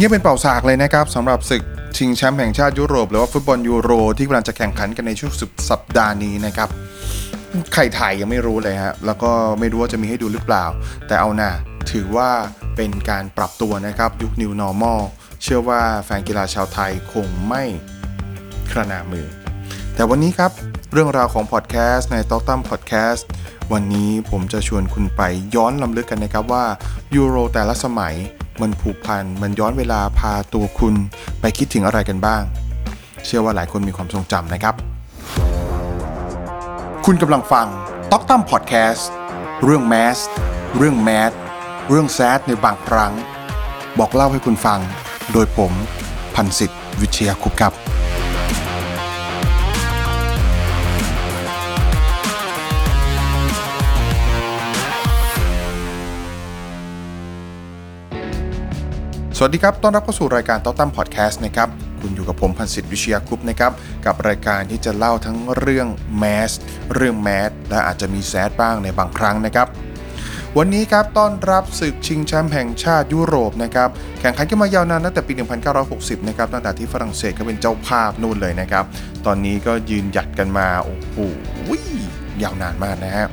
เงียบเป็นเป่าสากเลยนะครับสำหรับศึกชิงแชมป์แห่งชาติยุโรป หรือว่าฟุตบอลยูโร ที่กำลังจะแข่งขันกันในช่วงสุดสัปดาห์นี้นะครับใครถ่ายยังไม่รู้เลยฮะแล้วก็ไม่รู้ว่าจะมีให้ดูหรือเปล่า แต่เอาหน่าถือว่าเป็นการปรับตัวนะครับยุค New Normal เชื่อว่าแฟนกีฬาชาวไทยคงไม่คระนามือ แต่วันนี้ครับเรื่องราวของพอดแคสต์ในต๊อกตั้มพอดแคสต์วันนี้ผมจะชวนคุณไปย้อนลำลึกกันนะครับว่ายูโรแต่ละสมัย มันผูกพัน มันย้อนเวลาพาตัวคุณไปคิดถึงอะไรกันบ้าง เชื่อว่าหลายคนมีความทรงจำนะครับ คุณกำลังฟังต็อกตั้มพอดแคสต์เรื่องแมสเรื่องแมสเรื่องแซดในบางครั้ง บอกเล่าให้คุณฟัง โดยผมพันสิทธิ์วิเชียคุปครับ สวัสดีครับ ต้อนรับเข้าสู่รายการต้อตั้มพอดแคสต์นะครับ คุณอยู่กับผมพันศิษย์วิเชียคุปนะครับ กับรายการที่จะเล่าทั้งเรื่องแมส เรื่องแมส และอาจจะมีแซดบ้างในบางครั้งนะครับ วันนี้ครับ ต้อนรับศึกชิงแชมป์แห่งชาติยุโรปนะครับ แข่งขันกันมายาวนานตั้งแต่ปี 1960 นะครับ ตั้งแต่ที่ฝรั่งเศสก็เป็นเจ้าภาพนู่นเลยนะครับ ตอนนี้ก็ยืนหยัดกันมา โอ้โห ยาวนานมากนะฮะ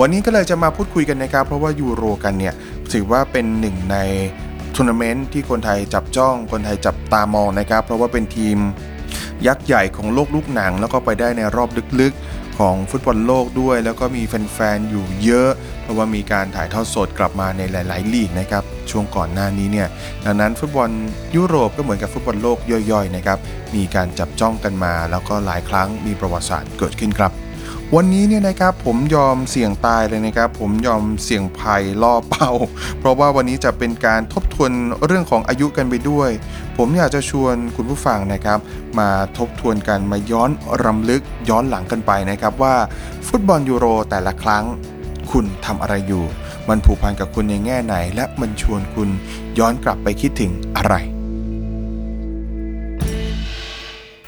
วันนี้ก็เลยจะมาพูดคุยกันนะครับ เพราะว่ายูโรกันเนี่ยถือว่าเป็นหนึ่งใน ทัวร์นาเมนต์ที่คนไทยจับจ้อง คนไทยจับตามองนะครับ เพราะว่าเป็นทีมยักษ์ใหญ่ของโลกลูกหนัง แล้วก็ไปได้ในรอบลึกๆของฟุตบอลโลกด้วย แล้วก็มีแฟนๆอยู่เยอะ เพราะว่ามีการถ่ายทอดสดกลับมาในหลาย ๆ ลีกนะครับช่วงก่อนหน้านี้เนี่ยดังนั้นฟุตบอลยุโรปก็เหมือนกับฟุตบอลโลกย่อยๆนะครับมีการจับจ้องกันมา แล้วก็หลายครั้งมีประวัติศาสตร์เกิดขึ้นครับ วันนี้เนี่ยนะครับผมยอมเสี่ยงตายเลยนะครับ ผมยอมเสี่ยงภัยล่อเป้า เพราะว่าวันนี้จะเป็นการทบทวนเรื่องของอายุกันไปด้วย ผมอยากจะชวนคุณผู้ฟังนะครับ มาทบทวนกันมาย้อนรำลึกย้อนหลังกันไปนะครับว่าฟุตบอลยูโรแต่ละครั้งคุณทำอะไรอยู่ มันผูกพันกับคุณในแง่ไหน และมันชวนคุณย้อนกลับไปคิดถึงอะไร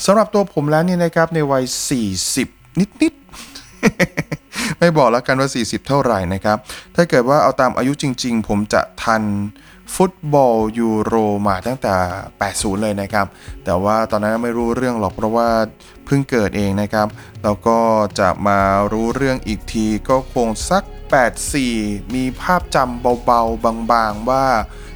สำหรับตัวผมแล้วเนี่ยนะครับในวัย 40 นิดๆ ไม่บอกแล้วกันว่า 40 เท่าไหร่นะครับ ถ้าเกิดว่าเอาตามอายุจริง ๆ ผมจะทันฟุตบอลยูโรมาตั้งแต่ 80 เลยนะครับ แต่ว่าตอนนั้นไม่รู้เรื่องหรอกเพราะว่าเพิ่งเกิดเองนะครับ แล้วก็จะมารู้เรื่องอีกทีก็คงสัก 84 มีภาพจำเบาๆ บางๆ ว่า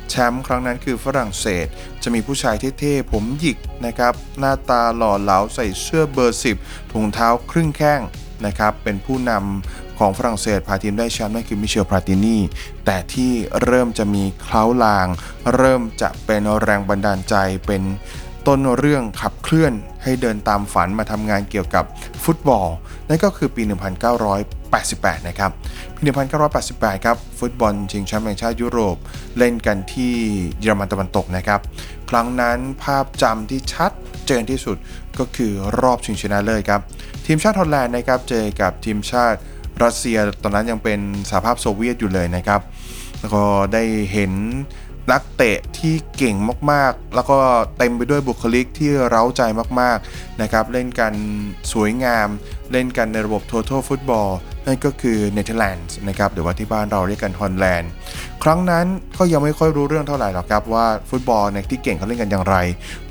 แชมป์ครั้งนั้นคือฝรั่งเศส จะมีผู้ชายเท่ๆ ผมหยิกนะครับ หน้าตาหล่อเหลาใส่เสื้อเบอร์ 10ถุงเท้าครึ่งแข้ง นะครับเป็นผู้นำของฝรั่งเศสพาทีมได้แชมป์นั่นคือมิเชลพราตินีแต่ที่เริ่มจะมีเคล้าลาง เริ่มจะเป็นแรงบันดาลใจเป็นต้นเรื่องขับเคลื่อนให้เดินตามฝันมาทำงานเกี่ยวกับฟุตบอล นั่นก็คือปี 1988 นะครับ ปี 1988 ครับ ฟุตบอลชิงแชมป์แห่งชาติยุโรป เล่นกันที่เยอรมันตะวันตกนะครับ ครั้งนั้นภาพจำที่ชัดเจนที่สุดก็คือรอบชิงชนะเลิศครับ ทีมชาติฮอลแลนด์นะครับเจอกับทีมชาติรัสเซียตอนนั้นยังเป็นสหภาพโซเวียตอยู่เลยนะครับแล้วก็ได้เห็นนักเตะที่เก่งมากๆ แล้วก็เต็มไปด้วยบุคลิกที่เร้าใจมากๆนะครับ เล่นกันสวยงาม เล่นกันในระบบ Total Football นั่นก็คือเนเธอร์แลนด์นะครับหรือว่าที่บ้านเราเรียกกันฮอลแลนด์ครั้งนั้นก็ยังไม่ค่อยรู้เรื่องเท่าไหร่หรอกครับว่าฟุตบอลเนี่ยที่เก่งเขาเล่นกันอย่างไร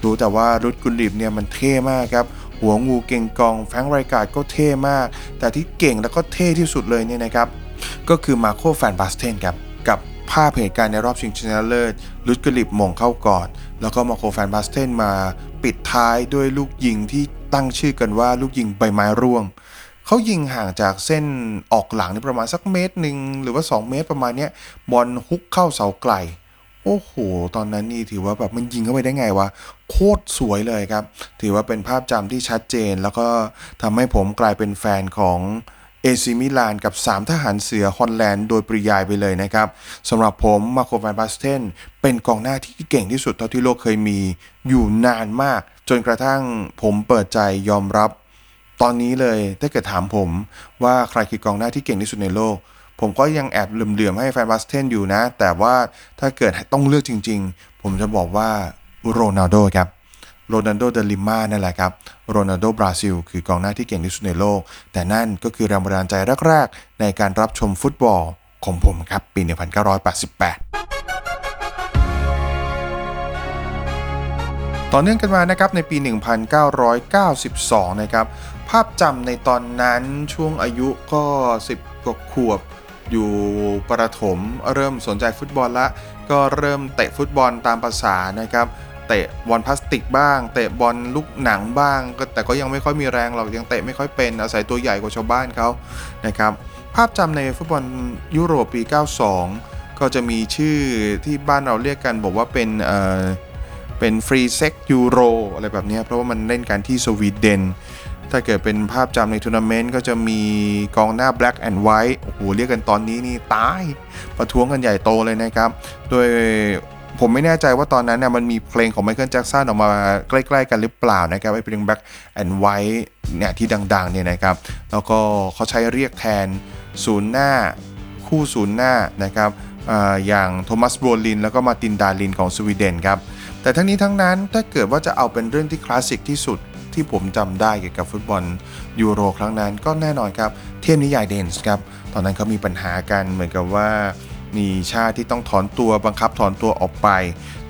รู้แต่ว่ารุดกุลลิทเนี่ยมันเท่มากครับหัวงูเก่งก้องแฟรงค์ไรการ์ดก็เท่มาก แต่ที่เก่งแล้วก็เท่ที่สุดเลยเนี่ยนะครับก็คือมาร์โกฟานบาสเทนครับกับภาพเหตุการณ์ในรอบชิงชนะเลิศรุดกุลลิทโหม่งเข้าก่อน แล้วก็มาร์โกฟานบาสเทนมาปิดท้ายด้วยลูกยิงที่ตั้งชื่อกันว่าลูกยิงใบไม้ร่วง เขายิงห่างจากเส้นออกหลังนี่ประมาณสักเมตรหนึ่งหรือว่า 2 เมตรประมาณเนี้ยบอลฮุกเข้าเสาไกล โอ้โห ตอนนั้นนี่ถือว่าแบบมันยิงเข้าไปได้ไงวะ โคตรสวยเลยครับ ถือว่าเป็นภาพจำที่ชัดเจน แล้วก็ทำให้ผมกลายเป็นแฟนของเอซีมิลานกับ 3 ทหารเสือฮอลแลนด์โดยปริยายไปเลยนะครับสำหรับผมมาร์โกฟานบาสเทนเป็นกองหน้าที่เก่งที่สุดเท่าที่โลกเคยมีอยู่นานมาก จนกระทั่งผมเปิดใจยอมรับ ตอนนี้เลยถ้าเกิดถามผมว่าใครคือกองหน้าที่เก่งที่สุดในโลก ผมก็ยังแอบเหลื่อมๆให้แฟนบาสเทนอยู่นะ แต่ว่าถ้าเกิดต้องเลือกจริง ๆ ผมจะบอกว่าโรนัลโดครับโรนัลโดเดลิม่านั่นแหละครับ โรนัลโดบราซิล คือกองหน้าที่เก่งที่สุดในโลก แต่นั่นก็คือแรงบันดาลใจแรก ๆ ในการรับชมฟุตบอลของผมครับ ปี 1988ต่อเนื่องกันมานะครับในปี 1992 นะครับ ภาพจำในตอนนั้นช่วงอายุก็ 10กว่าขวบ อยู่ประถมเริ่มสนใจฟุตบอลละ ก็เริ่มเตะฟุตบอลตามภาษานะครับเตะบอลพลาสติกบ้าง เตะบอลลูกหนังบ้าง แต่ก็ยังไม่ค่อยมีแรงหรอกยังเตะไม่ค่อยเป็นอาศัยตัวใหญ่กว่าชาวบ้านเขานะครับภาพจำในฟุตบอลยุโรปปี 92 ก็จะมีชื่อที่บ้านเราเรียกกันบอกว่าเป็นเอ่อเป็น free sex ยูโรอะไรแบบนี้เพราะว่ามันเล่นกันที่สวีเดน ถ้าเกิดเป็นภาพจำในทัวร์นาเมนต์ก็จะมีกองหน้า Black and White โอ้โหเรียกกันตอนนี้นี่ตาย ประท้วงกันใหญ่โตเลยนะครับ โดยผมไม่แน่ใจว่าตอนนั้นเนี่ยมันมีเพลงของไมเคิลแจ็กสันออกมาใกล้ๆกันหรือเปล่านะครับไอ้เพลง Black and White เนี่ยที่ดังๆเนี่ยนะครับ แล้วก็เขาใช้เรียกแทนศูนย์หน้าคู่ศูนย์หน้านะครับอย่างโทมัสโบรลินแล้วก็มาร์ตินดาห์ลินของสวีเดนครับแต่ทั้งนี้ทั้งนั้นถ้าเกิดว่าจะเอาเป็นเรื่องที่คลาสสิกที่สุด ที่ผมจำได้เกี่ยวกับฟุตบอลยูโรครั้งนั้นก็แน่นอนครับ เทพนิยายเดนส์ครับ ตอนนั้นเขามีปัญหากันเหมือนกับว่ามีชาติที่ต้องถอนตัวบังคับถอนตัวออกไป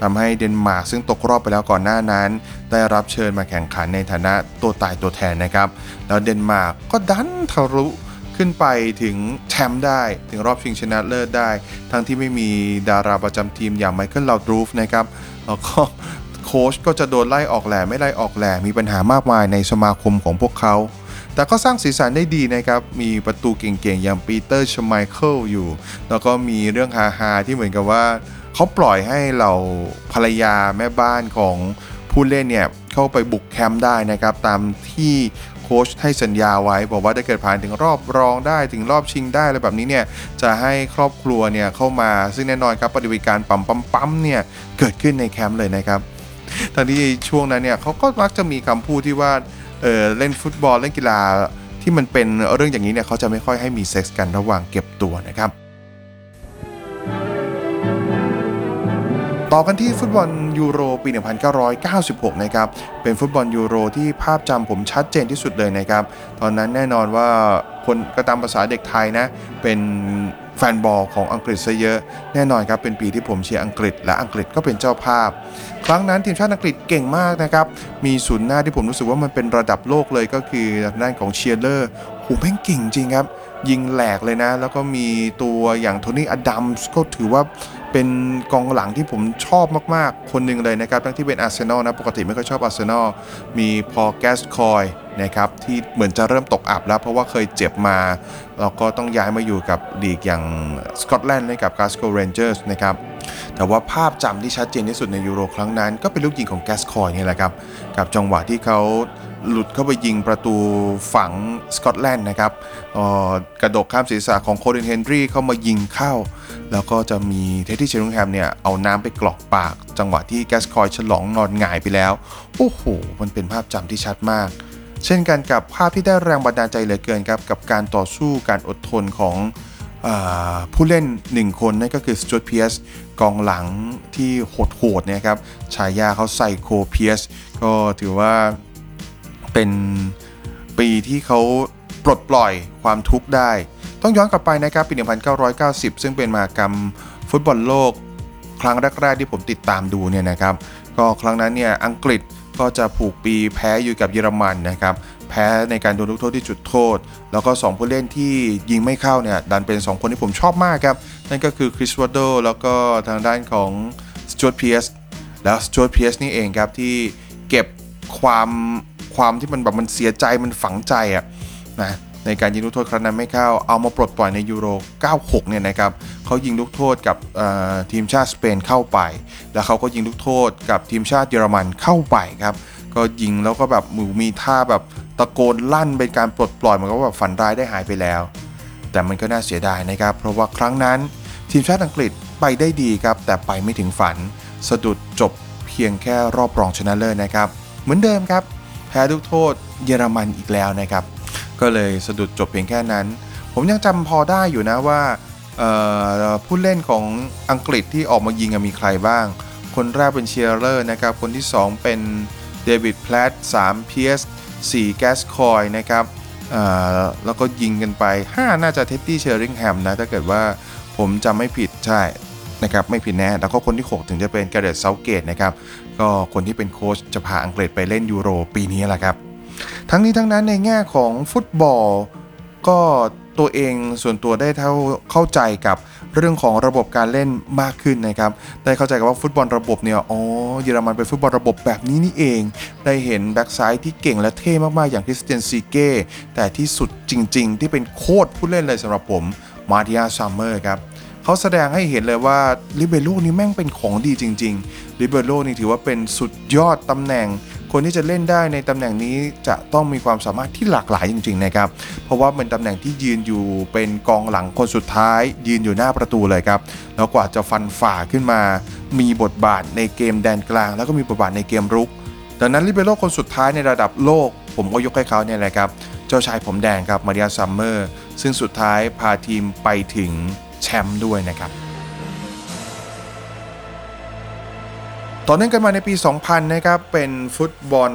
ทำให้เดนมาร์กซึ่งตกรอบไปแล้วก่อนหน้านั้น ได้รับเชิญมาแข่งขันในฐานะตัวตายตัวแทนนะครับ แล้วเดนมาร์กก็ดันทะลุขึ้นไปถึงแชมป์ได้ถึงรอบชิงชนะเลิศได้ ทั้งที่ไม่มีดาราประจำทีมอย่างไมเคิลเลาดรู๊ปนะครับแล้วก็ โค้ชก็จะโดนไล่ออกแหล่ไม่ไล่ออกแหล่มีปัญหามากมายในสมาคมของพวกเขา แต่ก็สร้างสีสันได้ดีนะครับ มีประตูเก่งๆ อย่างปีเตอร์ชไมเคิ่ลอยู่ แล้วก็มีเรื่องฮาๆที่เหมือนกับว่า เขาปล่อยให้เราภรรยาแม่บ้านของผู้เล่นเนี่ยเข้าไปบุกแคมป์ได้นะครับ ตามที่โค้ชให้สัญญาไว้ บอกว่าถ้าเกิดผ่านถึงรอบรองได้ถึงรอบชิงได้อะไรแบบนี้เนี่ยจะให้ครอบครัวเนี่ยเข้ามาซึ่งแน่นอนครับปฏิบัติการปั๊มปั๊มปั๊มเนี่ยเกิดขึ้นในแคมป์เลยนะครับ ทั้งที่ช่วงนั้นเนี่ยเขาก็มักจะมีคำพูดที่ว่าเออเล่นฟุตบอลเล่นกีฬาที่มันเป็นเรื่องอย่างนี้เนี่ยเขาจะไม่ค่อยให้มีเซ็กส์กันระหว่างเก็บตัวนะครับ ต่อกันที่ฟุตบอลยูโรปี 1996 นะครับ เป็นฟุตบอลยูโรที่ภาพจำผมชัดเจนที่สุดเลยนะครับ ตอนนั้นแน่นอนว่าคนก็ตามภาษาเด็กไทยนะ เป็นแฟนบอลของอังกฤษซะเยอะ แน่นอนครับ เป็นปีที่ผมเชียร์อังกฤษ และอังกฤษก็เป็นเจ้าภาพ ครั้งนั้นทีมชาติอังกฤษเก่งมากนะครับ มีศูนย์หน้าที่ผมรู้สึกว่ามันเป็นระดับโลกเลยก็คือด้านของเชียร์เลอร์โหแม่งเก่งจริงครับ ยิงแหลกเลยนะ แล้วก็มีตัวอย่างโทนี่อดัมส์ก็ถือว่าเป็นกองหลังที่ผมชอบมากๆ คนหนึ่งเลยนะครับ ทั้งที่เป็นอาร์เซนอลนะ ปกติไม่ค่อยชอบอาร์เซนอลมีพอลแกสคอยน์นะครับที่เหมือนจะเริ่มตกอับแล้ว เพราะว่าเคยเจ็บมา แล้วก็ต้องย้ายมาอยู่กับลีกอย่างสกอตแลนด์ให้กับกลาสโกว์เรนเจอร์สนะครับแต่ว่าภาพจำที่ชัดเจนที่สุดในยูโรครั้งนั้น ก็เป็นลูกยิงของแกสคอยน์นี่แหละครับ กับจังหวะที่เขา หลุดเข้าไปยิงประตูฝั่งสกอตแลนด์นะครับออกระดกข้ามศีรษะของโคลินเฮนดรี้เข้ามายิงเข้า แล้วก็จะมีเท็ดดี้เชอริงแฮมเนี่ยเอาน้ำไปกรอกปาก จังหวะที่แกสคอยน์ฉลองนอนหงายไปแล้ว โอ้โห มันเป็นภาพจำที่ชัดมาก เช่นกันกับภาพที่ได้แรงบันดาลใจเหลือเกินครับ กับการต่อสู้การอดทนของอาผู้เล่น 1 คนนั่นก็คือสจ u ตเพียสกองหลังที่โหดๆเนี่ยครับฉายาเขาไซโคเพียร์ซก็ถือว่า เป็นปีที่เขาปลดปล่อยความทุกข์ได้ ต้องย้อนกลับไปนะครับปี 1990 ซึ่งเป็นมหากรรมฟุตบอลโลก ครั้งแรกๆที่ผมติดตามดูเนี่ยนะครับ ก็ครั้งนั้นเนี่ยอังกฤษก็จะผูกปีแพ้อยู่กับเยอรมันนะครับ แพ้ในการโดนลูกโทษที่จุดโทษ แล้วก็ 2 ผู้เล่นที่ยิงไม่เข้าเนี่ยดันเป็น 2 คนที่ผมชอบมากครับ นั่นก็คือคริสวอดโดแล้วก็ทางด้านของสจ u ตเพียสแล้วสจ u ตเพียสนี่เองครับที่เก็บความ ความที่มันแบบมันเสียใจมันฝังใจอะนะในการยิงลูกโทษครั้งนั้นไม่เข้า เอามาปลดปล่อยในยูโร 96 เนี่ยนะครับเขายิงลูกโทษกับทีมชาติสเปนเข้าไป แล้วเขาก็ยิงลูกโทษกับทีมชาติเยอรมันเข้าไปครับ ก็ยิงแล้วก็แบบมือมีท่าแบบตะโกนลั่นเป็นการปลดปล่อยมือนกับว่าแบบฝันร้ายได้หายไปแล้ว แต่มันก็น่าเสียดายนะครับ เพราะว่าครั้งนั้นทีมชาติอังกฤษไปได้ดีครับ แต่ไปไม่ถึงฝัน สะดุดจบเพียงแค่รอบรองชนะเลิศนะครับ เหมือนเดิมครับ แพ้ลูกโทษเยอรมันอีกแล้วนะครับ ก็เลยสะดุดจบเพียงแค่นั้น ผมยังจำพอได้อยู่นะว่าผู้เล่นของอังกฤษที่ออกมายิงมีใครบ้าง คนแรกเป็นเชียร์เลอร์นะครับ คนที่ 2 เป็นเดวิดแพลตต์ 3เพียร์ซ4แกสคอยน์นะครับแล้วก็ยิงกันไป 5 น่าจะเท็ดดี้เชอริงแฮมนะ ถ้าเกิดว่าผมจำไม่ผิดใช่ นะครับไม่ผิดแน่แล้วก็คนที่ 6 ถึงจะเป็นแกเร็ธเซาธ์เกตนะครับก็คนที่เป็นโค้ชจะพาอังกฤษไปเล่นยูโรปีนี้แหละครับ ทั้งนี้ทั้งนั้นในแง่ของฟุตบอล ก็ตัวเองส่วนตัวได้เท่าเข้าใจกับเรื่องของระบบการเล่นมากขึ้นนะครับ ได้เข้าใจกับว่าฟุตบอลระบบเนี่ยอ๋อเยอรมันเป็นฟุตบอลระบบแบบนี้นี่เอง ได้เห็นแบ็กซ้ายที่เก่งและเท่มากๆอย่างคริสเตียนซีเก้แต่ที่สุดจริง ๆ ที่เป็นโคตรผู้เล่นเลยสำหรับผมมัทธิอัสซามเมอร์ครับ เขาแสดงให้เห็นเลยว่าลิเบโร่นี่แม่งเป็นของดีจริงๆลิเบโร่นี่ถือว่าเป็นสุดยอดตำแหน่ง คนที่จะเล่นได้ในตำแหน่งนี้จะต้องมีความสามารถที่หลากหลายจริงๆนะครับเพราะว่าเป็นตำแหน่งที่ยืนอยู่เป็นกองหลังคนสุดท้าย ยืนอยู่หน้าประตูเลยครับแล้วกว่าจะฟันฝ่าขึ้นมา มีบทบาทในเกมแดนกลาง แล้วก็มีบทบาทในเกมรุกดังนั้นลิเบโร่คนสุดท้ายในระดับโลก ผมก็ยกให้เขาเนี่ยแหละครับ เจ้าชายผมแดงครับมัทธิอัส ซามเมอร์ ซึ่งสุดท้ายพาทีมไปถึง แชมป์ด้วยนะครับต่อเนื่องกันมาในปี 2000 นะครับ เป็นฟุตบอล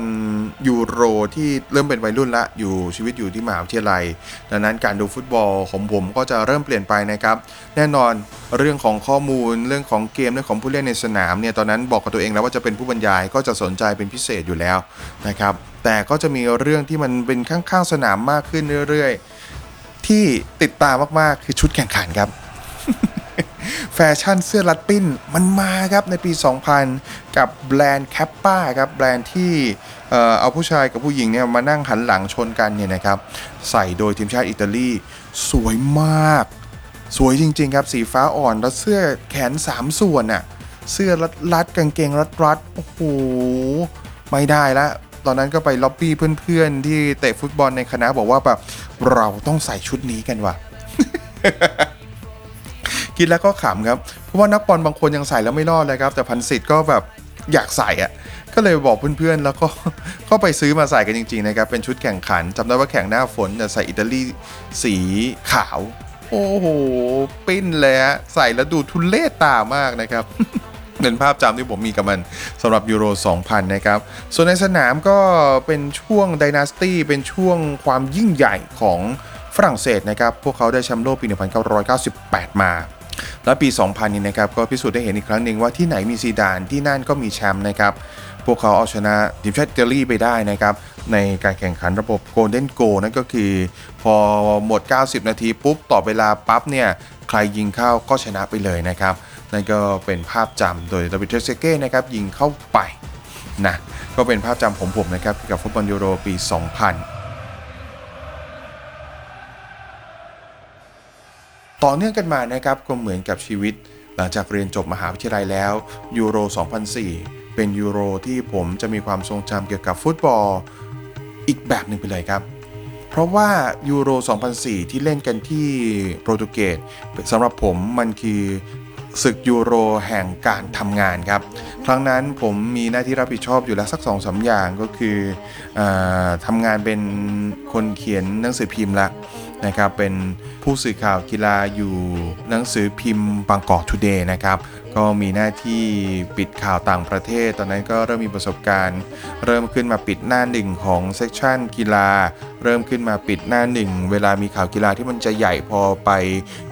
ยูโรที่เริ่มเป็นวัยรุ่นละอยู่ชีวิตอยู่ที่มหาวิทยาลัย ดังนั้นการดูฟุตบอลของผมก็จะเริ่มเปลี่ยนไปนะครับ แน่นอนเรื่องของข้อมูลเรื่องของเกมเรื่องของผู้เล่นในสนามเนี่ยตอนนั้นบอกกับตัวเองแล้วว่าจะเป็นผู้บรรยายก็จะสนใจเป็นพิเศษอยู่แล้วนะครับ แต่ก็จะมีเรื่องที่มันเป็นข้างๆสนามมากขึ้นเรื่อย ๆ ที่ติดตามมากๆคือชุดแข่งขันครับ แฟชั่นเสื้อรัดปิ้นมันมาครับในปี 2000 กับแบรนด์แคปป้าครับแบรนด์ที่เออเอาผู้ชายกับผู้หญิงเนี่ยมานั่งหันหลังชนกันเนี่ยนะครับใส่โดยทีมชาติอิตาลีสวยมาก สวยจริง ๆ ครับสีฟ้าอ่อนแล้วเสื้อแขน 3 ส่วนน่ะเสื้อรัดรัดๆกางเกงรัดรัดๆโอ้โหไม่ได้ละตอนนั้นก็ไปล็อบบี้เพื่อนๆ ที่เตะฟุตบอลในคณะบอกว่าแบบเราต้องใส่ชุดนี้กันว่ะ คิดแล้วก็ขำครับ เพราะว่านักบอลบางคนยังใส่แล้วไม่รอดเลยครับ แต่พันสิทธิ์ก็แบบอยากใส่อะก็เลยบอกเพื่อนๆ แล้วก็ก็ไปซื้อมาใส่กันจริงๆนะครับ เป็นชุดแข่งขันจำได้ว่าแข่งหน้าฝนแต่ใส่อิตาลีสีขาว โอ้โห ปิ้นเลยฮะใส่แล้วดูทุเลศตามากนะครับเป็นภาพจำที่ผมมีกับมันสำหรับยูโร 2000 นะครับ ส่วนในสนามก็เป็นช่วงด y นาสตี้เป็นช่วงความยิ่งใหญ่ของฝรั่งเศสนะครับ พวกเขาได้แชมป์โลกปี 1998 มา แล้วปี 2000 นี้นะครับก็พิสูจน์ได้เห็นอีกครั้งหนึ่งว่าที่ไหนมีซีดานที่นั่นก็มีแชมป์นะครับพวกเขาเอาชนะทีมชาติอิตาลีไปได้นะครับในการแข่งขันระบบ Golden Goal นั่นก็คือ พอหมด 90 นาทีปุ๊บต่อเวลาปั๊บเนี่ยใครยิงเข้าก็ชนะไปเลยนะครับนั่นก็เป็นภาพจำโดยดาวิดเทรเซเก้นะครับยิงเข้าไปนะก็เป็นภาพจำของผมนะครับกับฟุตบอลยูโรปี 2000 ต่อเนื่องกันมานะครับก็เหมือนกับชีวิต หลังจากเรียนจบมหาวิทยาลัยแล้วยูโร 2004 เป็นยูโรที่ผมจะมีความทรงจำเกี่ยวกับฟุตบอลอีกแบบหนึ่งไปเลยครับ เพราะว่ายูโร 2004 ที่เล่นกันที่โปรตุเกสสำหรับผมมันคือศึกยูโรแห่งการทำงานครับ ครั้งนั้นผมมีหน้าที่รับผิดชอบอยู่แล้วสักสองสาอย่างก็คืออทำงานเป็นคนเขียนหนังสือพิมพ์ละ นะครับเป็นผู้สื่อข่าวกีฬาอยู่หนังสือพิมพ์บางกอกทูเดย์นะครับก็มีหน้าที่ปิดข่าวต่างประเทศ ตอนนั้นก็เริ่มมีประสบการณ์ เริ่มขึ้นมาปิดหน้าหนึ่งของเซกชันกีฬา เริ่มขึ้นมาปิดหน้าหนึ่งเวลามีข่าวกีฬาที่มันจะใหญ่พอไป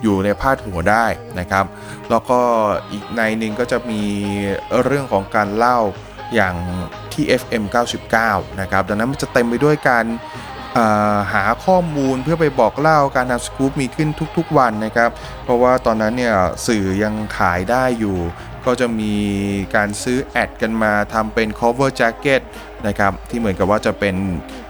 อยู่ในพาดหัวได้นะครับ แล้วก็อีกในหนึ่งก็จะมีเรื่องของการเล่าอย่างที่ FM 99 นะครับ ดังนั้นมันจะเต็มไปด้วยการ หาข้อมูลเพื่อไปบอกเล่าการทำสกู๊ปมีขึ้นทุกๆวันนะครับ เพราะว่าตอนนั้นเนี่ยสื่อยังขายได้อยู่ ก็จะมีการซื้อแอดกันมาทำเป็น cover jacket นะครับที่เหมือนกับว่าจะเป็น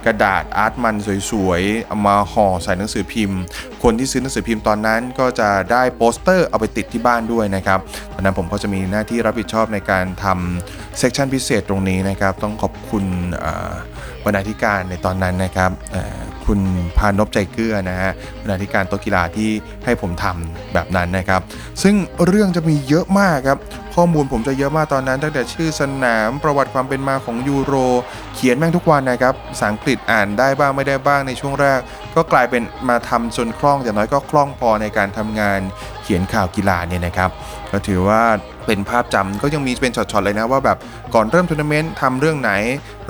กระดาษอาร์ตมันสวยๆเอามาห่อใส่หนังสือพิมพ์ คนที่ซื้อหนังสือพิมพ์ตอนนั้นก็จะได้โปสเตอร์เอาไปติดที่บ้านด้วยนะครับตอนนั้นผมก็จะมีหน้าที่รับผิดชอบในการทำเซกชันพิเศษตรงนี้นะครับ ต้องขอบคุณบรรณาธิการในตอนนั้นนะครับ คุณพานพใจเกื้อนะฮะบรรณาธิการโต๊ะกีฬาที่ให้ผมทำแบบนั้นนะครับ ซึ่งเรื่องจะมีเยอะมากครับ ข้อมูลผมจะเยอะมากตอนนั้น ตั้งแต่ชื่อสนามประวัติความเป็นมาของยูโร เขียนแม่งทุกวันนะครับภาษาอังกฤษอ่านได้บ้างไม่ได้บ้างในช่วงแรก ก็กลายเป็นมาทำจนคล่องอย่างน้อยก็คล่องพอในการทำงานเขียนข่าวกีฬาเนี่ยนะครับ ก็ถือว่า เป็นภาพจำก็ยังมีเป็นช็อตๆเลยนะว่าแบบก่อนเริ่มทัวร์นาเมนต์ทำเรื่องไหน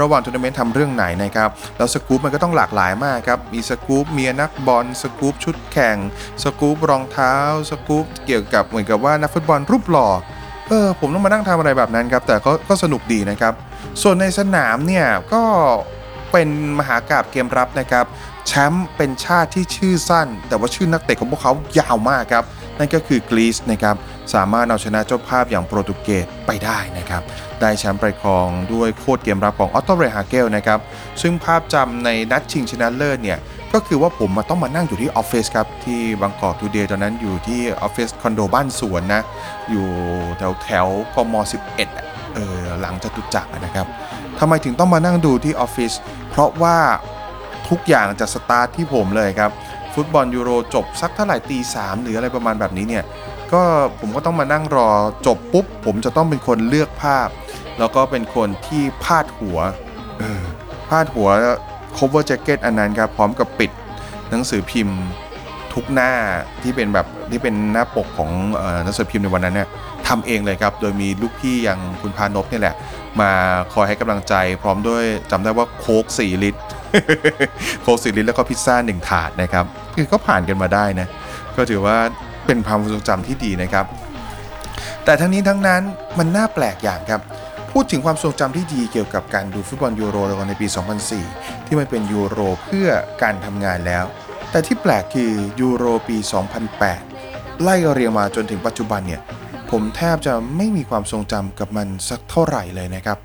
ระหว่างทัวร์นาเมนต์ทำเรื่องไหนนะครับ แล้วสกู๊ปมันก็ต้องหลากหลายมากครับ มีสกู๊ปเมียนักบอลสกู๊ปชุดแข่ง สกู๊ปรองเท้า สกู๊ปเกี่ยวกับเหมือนกับว่านักฟุตบอลรูปหล่อเออผมต้องมานั่งทำอะไรแบบนั้นครับแต่ก็ก็สนุกดีนะครับ ส่วนในสนามเนี่ยก็เป็นมหากาพย์เกมรับนะครับแชมป์เป็นชาติที่ชื่อสั้น แต่ว่าชื่อนักเตะของพวกเขายาวมากครับ นั่นก็คือกรีซนะครับ สามารถเอาชนะเจ้าภาพอย่างโปรตุเกสไปได้นะครับ ได้แชมป์ไปครองด้วยโคตรเกมรับของอ็อตโตเรห์ฮาเกลนะครับ ซึ่งภาพจำในนัดชิงชนะเลิศเนี่ย ก็คือว่าผมมาต้องมานั่งอยู่ที่ออฟฟิศครับ ที่บางกอกทูเดย์ตอนนั้นอยู่ที่ออฟฟิศคอนโดบ้านสวนนะ อยู่แถวแถวกม 11เออหลังจตุจักรนะครับทำไมถึงต้องมานั่งดูที่ออฟฟิศเพราะว่าทุกอย่างจะสตาร์ทที่ผมเลยครับ ฟุตบอลยูโรจบสักเท่าไหร่ตีสามหรืออะไรประมาณแบบนี้เนี่ยก็ผมก็ต้องมานั่งรอจบปุ๊บ ผมจะต้องเป็นคนเลือกภาพ แล้วก็เป็นคนที่พาดหัวเออพาดหัว cover jacket อันนั้นครับ พร้อมกับปิดหนังสือพิมพ์ทุกหน้าที่เป็นแบบที่เป็นหน้าปกของหนังสือพิมพ์ในวันนั้นเนี่ยทำเองเลยครับ โดยมีลูกพี่อย่างคุณพานพเนี่ยแหละ มาคอยให้กำลังใจ พร้อมด้วยจำได้ว่าโค้ก4ลิตรโค้ก4ลิตรแล้วก็พิซซ่า1ถาดนะครับ คือก็ผ่านกันมาได้นะ ก็ถือว่าเป็นความทรงจำที่ดีนะครับ แต่ทั้งนี้ทั้งนั้นมันน่าแปลกอย่างครับ พูดถึงความทรงจำที่ดีเกี่ยวกับการดูฟุตบอลยูโรในปี 2004 ที่มันเป็นยูโรเพื่อการทำงานแล้ว แต่ที่แปลกคือยูโรปี 2008 ไล่เรียงมาจนถึงปัจจุบันเนี่ยผมแทบจะไม่มีความทรงจำกับมันสักเท่าไหร่เลยนะครับ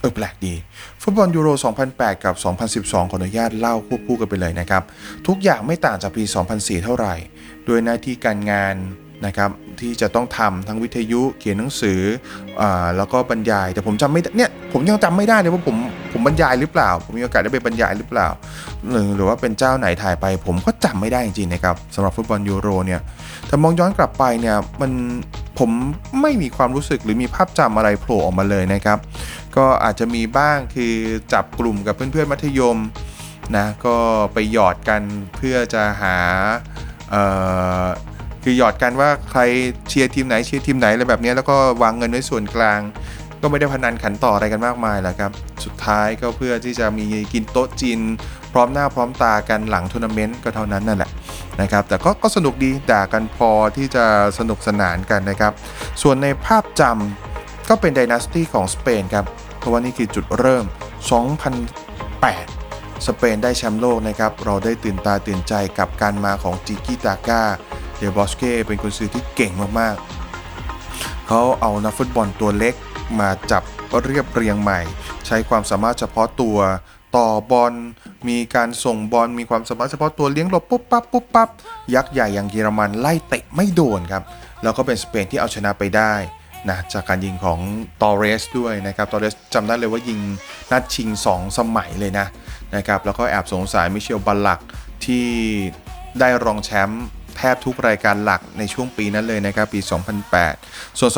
เออแปลกดี ฟุตบอลยูโร 2008 กับ 2012 ขออนุญาตเล่าควบคู่กันไปเลยนะครับ ทุกอย่างไม่ต่างจากปี 2004 เท่าไหร่ โดยหน้าที่การงาน นะครับที่จะต้องทำทั้งวิทยุเขียนหนังสืออแล้วก็บรรยาย แต่ผมจำไม่เนี่ยผมยังจำไม่ได้เลยว่าผมผมบรรยายหรือเปล่า ผมมีโอกาสได้ไปบรรยายหรือเปล่า หรือหรือว่าเป็นเจ้าไหนถ่ายไป ผมก็จำไม่ได้จริงๆนะครับสำหรับฟุตบอลยูโรเนี่ยแต่มองย้อนกลับไปเนี่ยมันผมไม่มีความรู้สึกหรือมีภาพจำอะไรโผล่ออกมาเลยนะครับ ก็อาจจะมีบ้างคือจับกลุ่มกับเพื่อนๆมัธยมนะก็ไปหยอดกันเพื่อจะหา คือหยอดกันว่าใครเชียร์ทีมไหนเชียร์ทีมไหนอะไรแบบนี้แล้วก็วางเงินไว้ส่วนกลาง ก็ไม่ได้พนันขันต่ออะไรกันมากมายแหละครับ สุดท้ายก็เพื่อที่จะมีกินโต๊ะจีนพร้อมหน้าพร้อมตากันหลังทัวร์นาเมนต์ก็เท่านั้นนั่นแหละนะครับแต่ก็ก็สนุกดีด่ากันพอที่จะสนุกสนานกันนะครับ ส่วนในภาพจำก็เป็นด y นาสตี้ของสเปนครับเพราะว่านี่คือจุดเริ่ม 2008 สเปนได้แชมป์โลกนะครับ เราได้ตื่นตาตื่นใจกับการมาของติกิตาก้าเดบอสเก้เป็นกุนซือที่เก่งมากๆ เขาเอานักฟุตบอลตัวเล็กมาจับเรียบเรียงใหม่ ใช้ความสามารถเฉพาะตัวต่อบอลมีการส่งบอลมีความสามารถเฉพาะตัวเลี้ยงหลบปุ๊บปั๊บปุ๊บปั๊บยักษ์ใหญ่อย่างเยอรมันไล่เตะไม่โดนครับ แล้วก็เป็นสเปนที่เอาชนะไปได้นะจากการยิงของตอเรสด้วยนะครับตอเรสจำได้เลยว่ายิงนัดชิง 2 สมัยเลยนะ นะครับแล้วก็แอบสงสัยมิเชลบัลลักที่ได้รองแชมป์แทบทุกรายการหลักในช่วงปีนั้นเลยนะครับปี 2008 ส่วน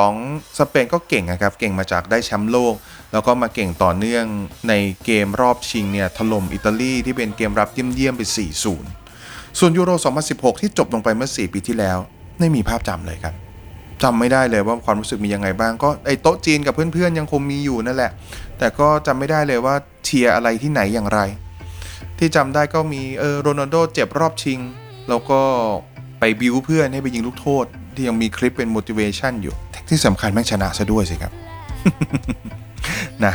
2012 สเปนก็เก่งนะครับ เก่งมาจากได้แชมป์โลก แล้วก็มาเก่งต่อเนื่องในเกมรอบชิงเนี่ยถล่มอิตาลีที่เป็นเกมรับเยี่ยมๆไป 4-0 ส่วนยูโร 2016 ที่จบลงไปเมื่อ 4 ปีที่แล้ว ไม่มีภาพจำเลยครับจำไม่ได้เลยว่าความรู้สึกมียังไงบ้างก็ไอโต๊ะจีนกับเพื่อนๆยังคงมีอยู่นั่นแหละ แต่ก็จำไม่ได้เลยว่าเชียร์อะไรที่ไหนอย่างไร ที่จำได้ก็มีเออโรนัลโดเจ็บรอบชิง แล้วก็ไปบิวเพื่อนให้ไปยิงลูกโทษ ที่ยังมีคลิปเป็น motivation อยู่ ที่สำคัญแม่งชนะซะด้วยสิครับ นะ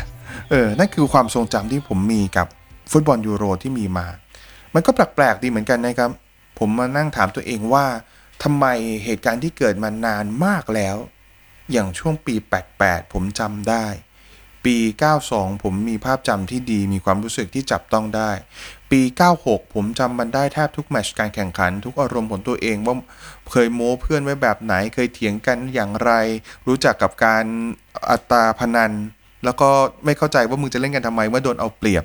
เออนั่นคือความทรงจำที่ผมมีกับฟุตบอลยูโรที่มีมา มันก็แปลกๆดีเหมือนกันนะครับ ผมมานั่งถามตัวเองว่าทำไมเหตุการณ์ที่เกิดมานานมากแล้ว อย่างช่วงปี 88 ผมจำได้ ปี 92 ผมมีภาพจำที่ดีมีความรู้สึกที่จับต้องได้ ปี 96 ผมจำมันได้แทบทุกแมชการแข่งขัน ทุกอารมณ์ของตัวเองว่าเคยโม้เพื่อนไว้แบบไหน เคยเถียงกันอย่างไร รู้จักกับการอัตราพนัน แล้วก็ไม่เข้าใจว่ามึงจะเล่นกันทำไมเมื่อโดนเอาเปรียบ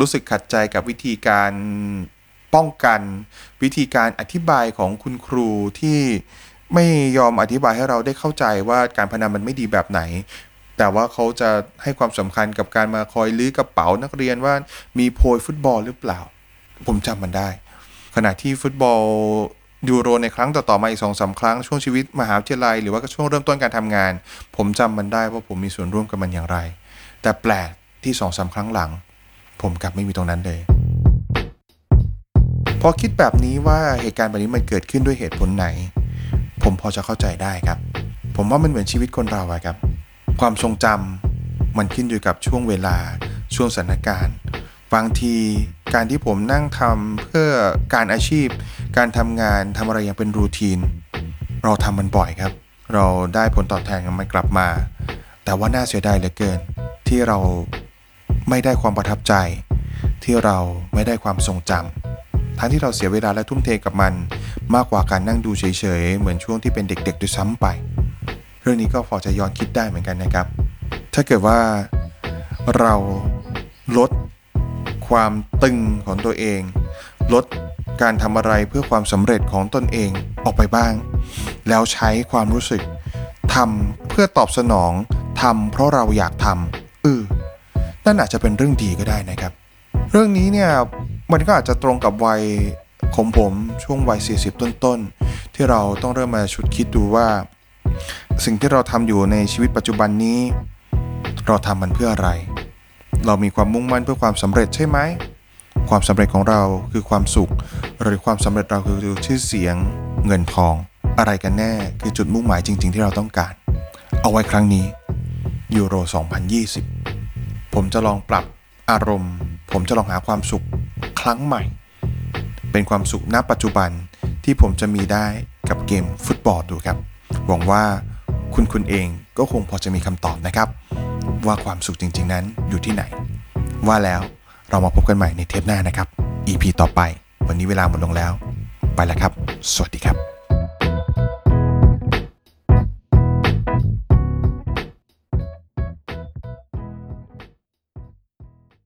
รู้สึกขัดใจกับวิธีการป้องกัน วิธีการอธิบายของคุณครูที่ไม่ยอมอธิบายให้เราได้เข้าใจว่าการพนันมันไม่ดีแบบไหน แต่ว่าเขาจะให้ความสำคัญกับการมาคอยลื้อกระเป๋านักเรียนว่ามีโพยฟุตบอลหรือเปล่า ผมจำมันได้ ขณะที่ฟุตบอลยูโรในครั้งต่อๆมาอีกสองสาครั้งช่วงชีวิตมหาวิทยาลัย หรือว่าช่วงเริ่มต้นการทำงาน ผมจำมันได้ว่าผมมีส่วนร่วมกับมันอย่างไร แต่แปลกที่สองสาครั้งหลัง ผมกลับไม่มีตรงนั้นเลยพอคิดแบบนี้ว่าเหตุการณ์แบบนี้มันเกิดขึ้นด้วยเหตุผลไหน ผมพอจะเข้าใจได้ครับ ผมว่ามันเหมือนชีวิตคนเราอะครับ ความทรงจำมันขึ้นอยู่กับช่วงเวลาช่วงสถานการณ์ บางทีการที่ผมนั่งทำเพื่อการอาชีพ การทำงานทำอะไรอย่างเป็นรูทีน เราทำมันบ่อยครับ เราได้ผลตอบแทนมันกลับมา แต่ว่าน่าเสียดายเหลือเกิน ที่เราไม่ได้ความประทับใจ ที่เราไม่ได้ความทรงจำทั้งที่เราเสียเวลาและทุ่มเทกับมัน มากกว่าการนั่งดูเฉยๆ เหมือนช่วงที่เป็นเด็กๆด้วยซ้ำไป เรื่องนี้ก็พอจะย้อนคิดได้เหมือนกันนะครับ ถ้าเกิดว่าเราลดความตึงของตัวเอง ลดการทำอะไรเพื่อความสำเร็จของตนเองออกไปบ้าง แล้วใช้ความรู้สึกทำเพื่อตอบสนองทำเพราะเราอยากทำเออนั่นอาจจะเป็นเรื่องดีก็ได้นะครับ เรื่องนี้เนี่ยมันก็อาจจะตรงกับวัยของผมช่วงวัย 40 ต้นๆ ที่เราต้องเริ่มมาชุดคิดดูว่า สิ่งที่เราทำอยู่ในชีวิตปัจจุบันนี้ เราทำมันเพื่ออะไร เรามีความมุ่งมั่นเพื่อความสำเร็จใช่ไหม ความสำเร็จของเราคือความสุข หรือความสำเร็จเราคือชื่อเสียง เงินทอง อะไรกันแน่คือจุดมุ่งหมายจริง ๆ ที่เราต้องการ เอาไว้ครั้งนี้ยูโร 2020 ผมจะลองปรับอารมณ์ ผมจะลองหาความสุขครั้งใหม่ เป็นความสุขณปัจจุบันที่ผมจะมีได้กับเกมฟุตบอลดูครับ หวังว่าคุณคุณเองก็คงพอจะมีคำตอบนะครับ ว่าความสุขจริง ๆ นั้นอยู่ที่ไหน ว่าแล้วเรามาพบกันใหม่ในเทปหน้านะครับ EP ต่อไป วันนี้เวลาหมดลงแล้ว ไปแล้วครับ สวัสดีครับ